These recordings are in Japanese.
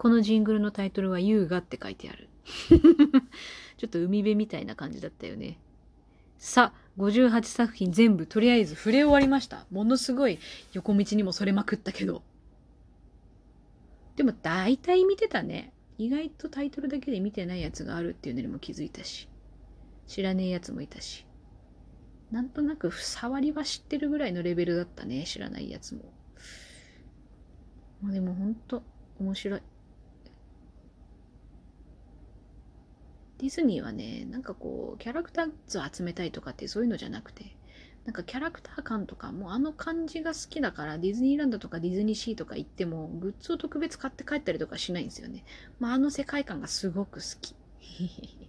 このジングルのタイトルは優雅って書いてある。ちょっと海辺みたいな感じだったよね。さあ、58作品全部とりあえず触れ終わりました。ものすごい横道にもそれまくったけど。でも大体見てたね。意外とタイトルだけで見てないやつがあるっていうのにも気づいたし。知らねえやつもいたし。なんとなく触りは知ってるぐらいのレベルだったね。知らないやつも。でもほんと面白い。ディズニーはね、なんかこう、キャラクターズを集めたいとかってそういうのじゃなくて、なんかキャラクター感とか、もうあの感じが好きだから、ディズニーランドとかディズニーシーとか行っても、グッズを特別買って帰ったりとかしないんですよね。まあ、あの世界観がすごく好き。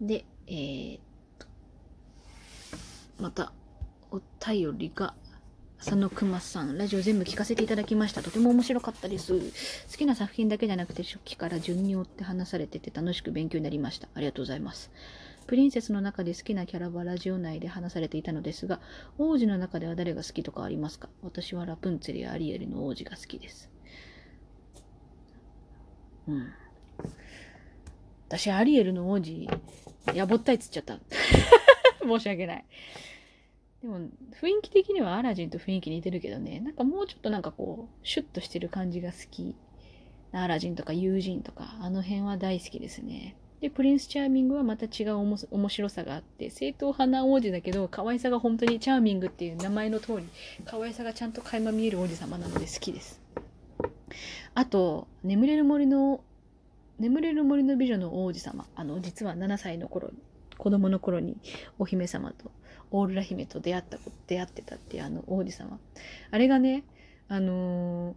で、えー、っと、また、お便りが佐野くまさん、ラジオ全部聞かせていただきました。とても面白かったです。好きな作品だけじゃなくて、初期から順に追って話されてて楽しく勉強になりました。ありがとうございます。プリンセスの中で好きなキャラはラジオ内で話されていたのですが、王子の中では誰が好きとかありますか？私はラプンツェルやアリエルの王子が好きです。うん。私、アリエルの王子、やぼったいっつっちゃった。申し訳ない。でも雰囲気的にはアラジンと雰囲気似てるけどね、なんかもうちょっとなんかこう、シュッとしてる感じが好き。アラジンとか友人とか、あの辺は大好きですね。で、プリンスチャーミングはまた違う面白さがあって、正統派な王子だけど、可愛さが本当にチャーミングっていう名前の通り、可愛さがちゃんと垣間見える王子様なので好きです。あと、眠れる森の、眠れる森の美女の王子様。あの、実は7歳の頃、子供の頃にお姫様とオールラ姫と出会った出会ってたっていうあの王子様。あれがねあのー、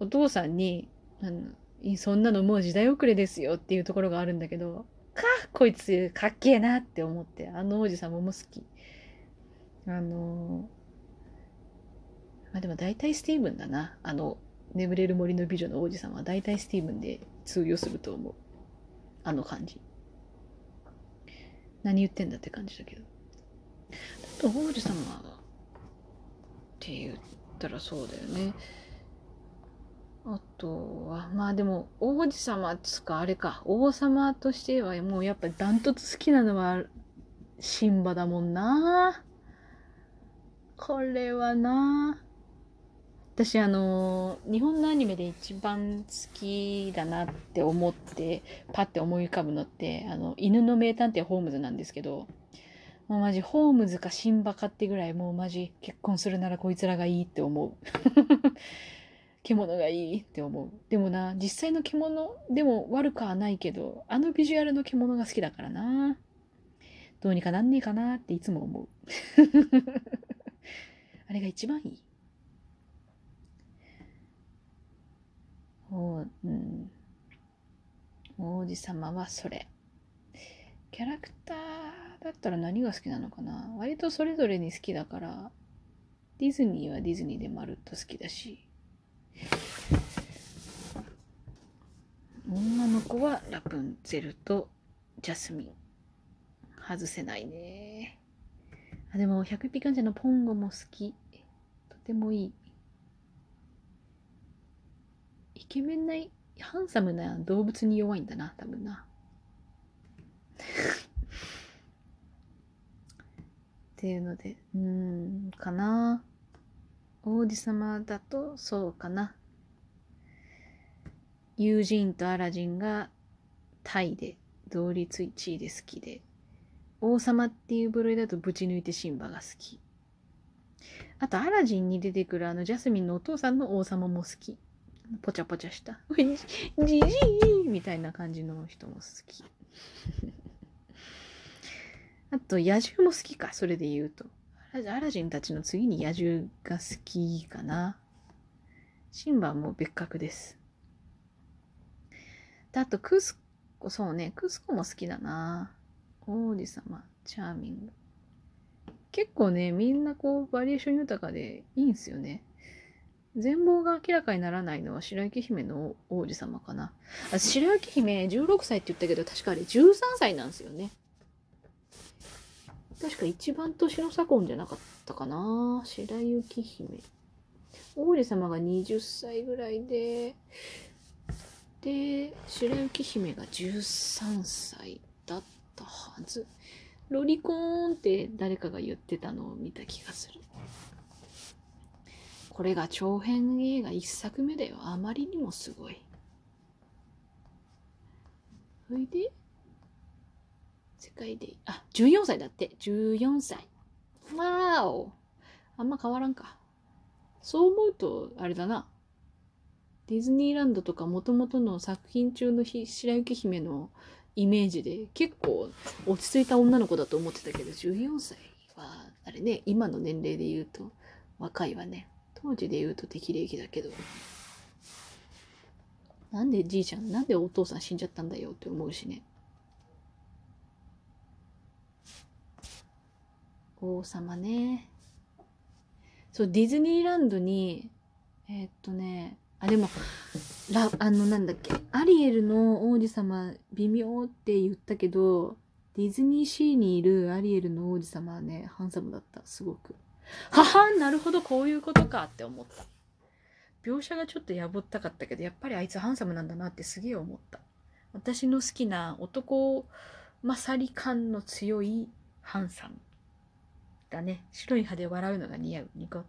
お父さんにあのそんなのもう時代遅れですよっていうところがあるんだけどかっこいつかっけえなって思ってあの王子様も好き。あのー、まあでも大体スティーブンだな。あの眠れる森の美女の王子様は大体スティーブンで通用すると思う。あの感じ。何言ってんだって感じだけど。と王子様って言ったらそうだよね。あとは、まあでも、王子様つか、あれか、王様としてはもうやっぱダントツ好きなのは、シンバだもんな。これはな。私あの日本のアニメで一番好きだなって思ってパッて思い浮かぶのってあの犬の名探偵ホームズなんですけどもうマジ、ホームズかシンバかってぐらい、もうマジ、結婚するならこいつらがいいって思う。獣がいいって思う。でもな、実際の獣でも悪くはないけど、あのビジュアルの獣が好きだからな。どうにかなんねえかなっていつも思う。あれが一番いい。おうん、王子様はそれ。キャラクターだったら何が好きなのかな？割とそれぞれに好きだから、ディズニーはディズニーでまるっと好きだし、女の子はラプンツェルとジャスミン。外せないね。あ、でも、100ピカンジャのポンゴも好き。とてもいい。イケメンない、ハンサムな動物に弱いんだな、多分な。っていうので、うん、かな。王子様だとそうかな。ユージンとアラジンがタイで同率1位で好きで、王様っていう部類だとぶち抜いてシンバが好き。あと、アラジンに出てくるあのジャスミンのお父さんの王様も好き。ポチャポチャした。じじいみたいな感じの人も好き。あと、野獣も好きか、それで言うと。アラジンたちの次に野獣が好きかな。シンバも別格です。であと、クスコ、そうね、クスコも好きだな。王子様、チャーミング。結構ね、みんなこう、バリエーション豊かでいいんすよね。全貌が明らかにならないのは白雪姫の王子様かな。あ白雪姫16歳って言ったけど、確かあれ13歳なんですよね。確か一番年の差婚じゃなかったかな白雪姫。王子様が20歳ぐらいで、で、白雪姫が13歳だったはず。ロリコーンって誰かが言ってたのを見た気がする。これが長編映画一作目だよ。あまりにもすごい。それで、世界で、あ、14歳だって。14歳。わーお。あんま変わらんか。そう思うと、あれだな。ディズニーランドとかもともとの作品中の白雪姫のイメージで結構落ち着いた女の子だと思ってたけど14歳はあれね今の年齢で言うと若いわね当時で言うと適齢期だけどなんでじいちゃんなんでお父さん死んじゃったんだよって思うしね王様ねそうディズニーランドにえー、っとねあ、でも、ラ、あの、なんだっけ、アリエルの王子様、微妙って言ったけど、ディズニーシーにいるアリエルの王子様はね、ハンサムだった、すごく。ははなるほど、こういうことかって思った。描写がちょっとやぼったかったけど、やっぱりあいつハンサムなんだなってすげえ思った。私の好きな男勝り感の強いハンサム。だね。白い歯で笑うのが似合う。ニコッ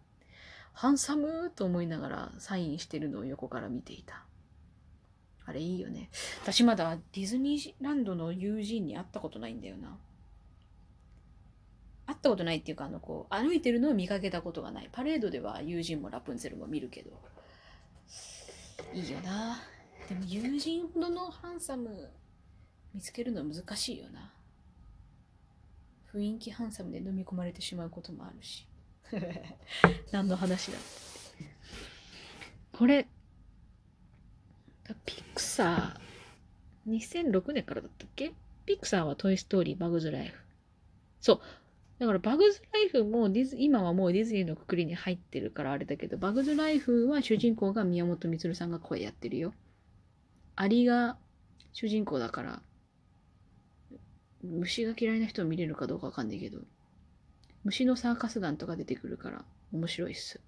ハンサムと思いながらサインしてるのを横から見ていた。あれいいよね。私まだディズニーランドの友人に会ったことないんだよな。会ったことないっていうか、あの、こう、歩いてるのを見かけたことがない。パレードでは友人もラプンツェルも見るけど。いいよな。でも友人ほどのハンサム見つけるの難しいよな。雰囲気ハンサムで飲み込まれてしまうこともあるし。何の話だこれ、ピクサー、2006年からだったっけ？ピクサーはトイストーリー、バグズライフ。そう。だからバグズライフもディズ、今はもうディズニーのくくりに入ってるからあれだけど、バグズライフは主人公が宮本光さんが声やってるよ。アリが主人公だから、虫が嫌いな人を見れるかどうかわかんないけど、虫のサーカス団とか出てくるから面白いっす。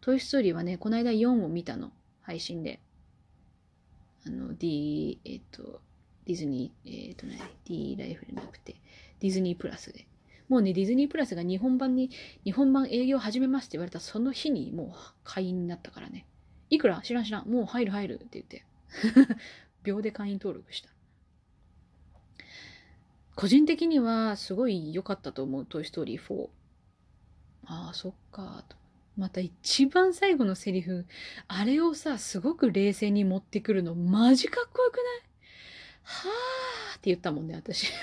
トイストーリーはね、この間4を見たの。配信で。あの、D、えっ、と、ディズニー、えっ、とね、D ライフじゃなくて、ディズニープラスで。もうね、ディズニープラスが日本版に、日本版営業始めますって言われたその日にもう会員になったからね。いくら？知らん知らん。もう入る入るって言って。秒で会員登録した。個人的にはすごい良かったと思う、トイ・ストーリー4。ああ、そっか、と。また一番最後のセリフ、あれをさ、すごく冷静に持ってくるの、マジかっこよくない？はあって言ったもんね、私。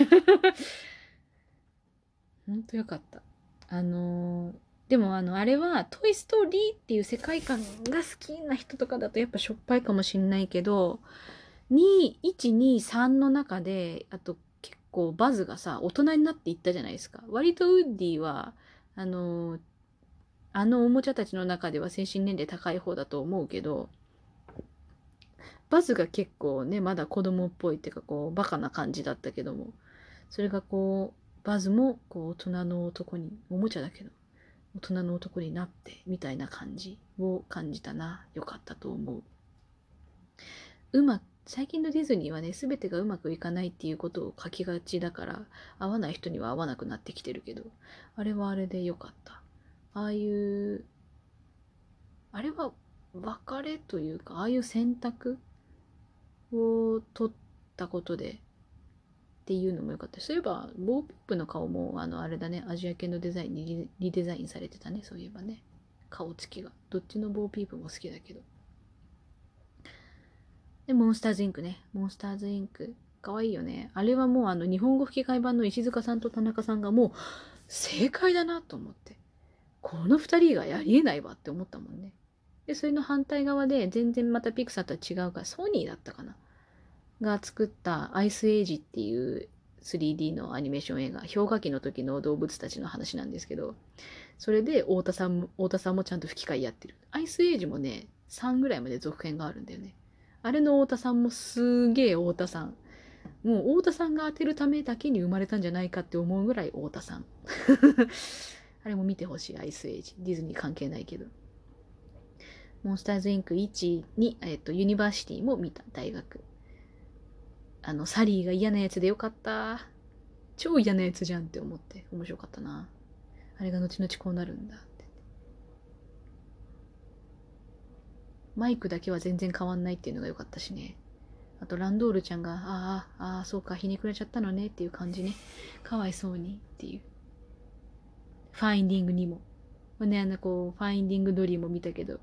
ほんとよかった。あのー、でもあの、あれは、トイ・ストーリーっていう世界観が好きな人とかだとやっぱしょっぱいかもしんないけど、2、1、2、3の中で、あと構バズがさ、大人になっていったじゃないですか。割とウッディは、あの、あのおもちゃたちの中では精神年齢高い方だと思うけど、バズが結構ね、まだ子供っぽいっていうか、こう、バカな感じだったけども、それがこう、バズも、こう、大人の男に、おもちゃだけど、大人の男になって、みたいな感じを感じたな。よかったと思う。うま最近のディズニーはね、全てがうまくいかないっていうことを書きがちだから、合わない人には合わなくなってきてるけど、あれはあれでよかった。ああいう、あれは別れというか、ああいう選択を取ったことで、っていうのもよかった。そういえば、ボーピップの顔も、あの、あれだね、アジア系のデザインにリデザインされてたね、そういえばね。顔つきが。どっちのボーピープも好きだけど。で、モンスターズインクね。モンスターズインク。かわいいよね。あれはもうあの日本語吹き替え版の石塚さんと田中さんがもう正解だなと思って。この二人がやりえないわって思ったもんね。で、それの反対側で全然またピクサーとは違うから、ソニーだったかなが作ったアイスエイジっていう 3D のアニメーション映画、氷河期の時の動物たちの話なんですけど、それで太田さんも、太田さんもちゃんと吹き替えやってる。アイスエイジもね、3ぐらいまで続編があるんだよね。あれの太田さんもすげえ太田さん。もう太田さんが当てるためだけに生まれたんじゃないかって思うぐらい太田さん。あれも見てほしい、アイスエイジ。ディズニー関係ないけど。モンスターズインク1に、えっと、ユニバーシティも見た、大学。あの、サリーが嫌なやつでよかった。超嫌なやつじゃんって思って面白かったな。あれが後々こうなるんだって。マイクだけは全然変わんないっていうのが良かったしね。あと、ランドールちゃんが、ああ、ああ、そうか、ひねくれちゃったのねっていう感じね。かわいそうにっていう。ファインディングニモ。ね、あの、こう、ファインディングドリーも見たけど、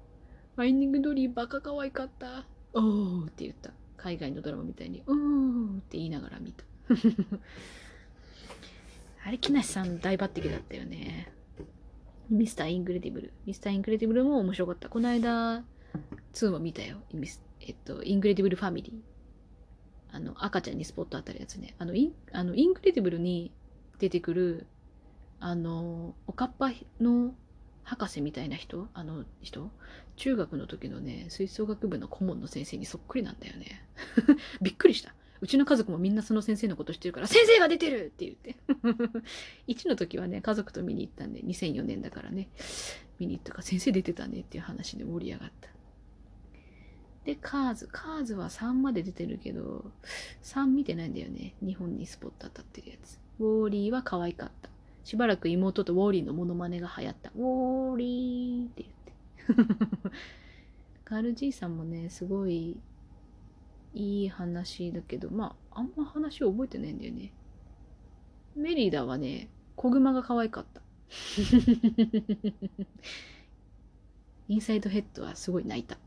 ファインディングドリーバカ可愛かった。おーって言った。海外のドラマみたいに、うーって言いながら見た。あれ、木梨さん大抜擢だったよね。ミスターインクレディブル。ミスターインクレディブルも面白かった。この間、2も見たよ。えっと、インクレディブルファミリー。あの、赤ちゃんにスポット当たるやつね。あの、インあのインクレディブルに出てくる、あの、おかっぱの博士みたいな人？あの人？中学の時のね、吹奏楽部の顧問の先生にそっくりなんだよね。びっくりした。うちの家族もみんなその先生のこと知ってるから、先生が出てるって言って。1の時はね、家族と見に行ったんで、2004年だからね、見に行ったから、先生出てたねっていう話で盛り上がった。で、カーズ。カーズは3まで出てるけど、3見てないんだよね。日本にスポット当たってるやつ。ウォーリーは可愛かった。しばらく妹とウォーリーのモノマネが流行った。ウォーリーって言って。カールじいさんもね、すごいいい話だけど、まあ、あんま話を覚えてないんだよね。メリーダはね、子熊が可愛かった。インサイドヘッドはすごい泣いた。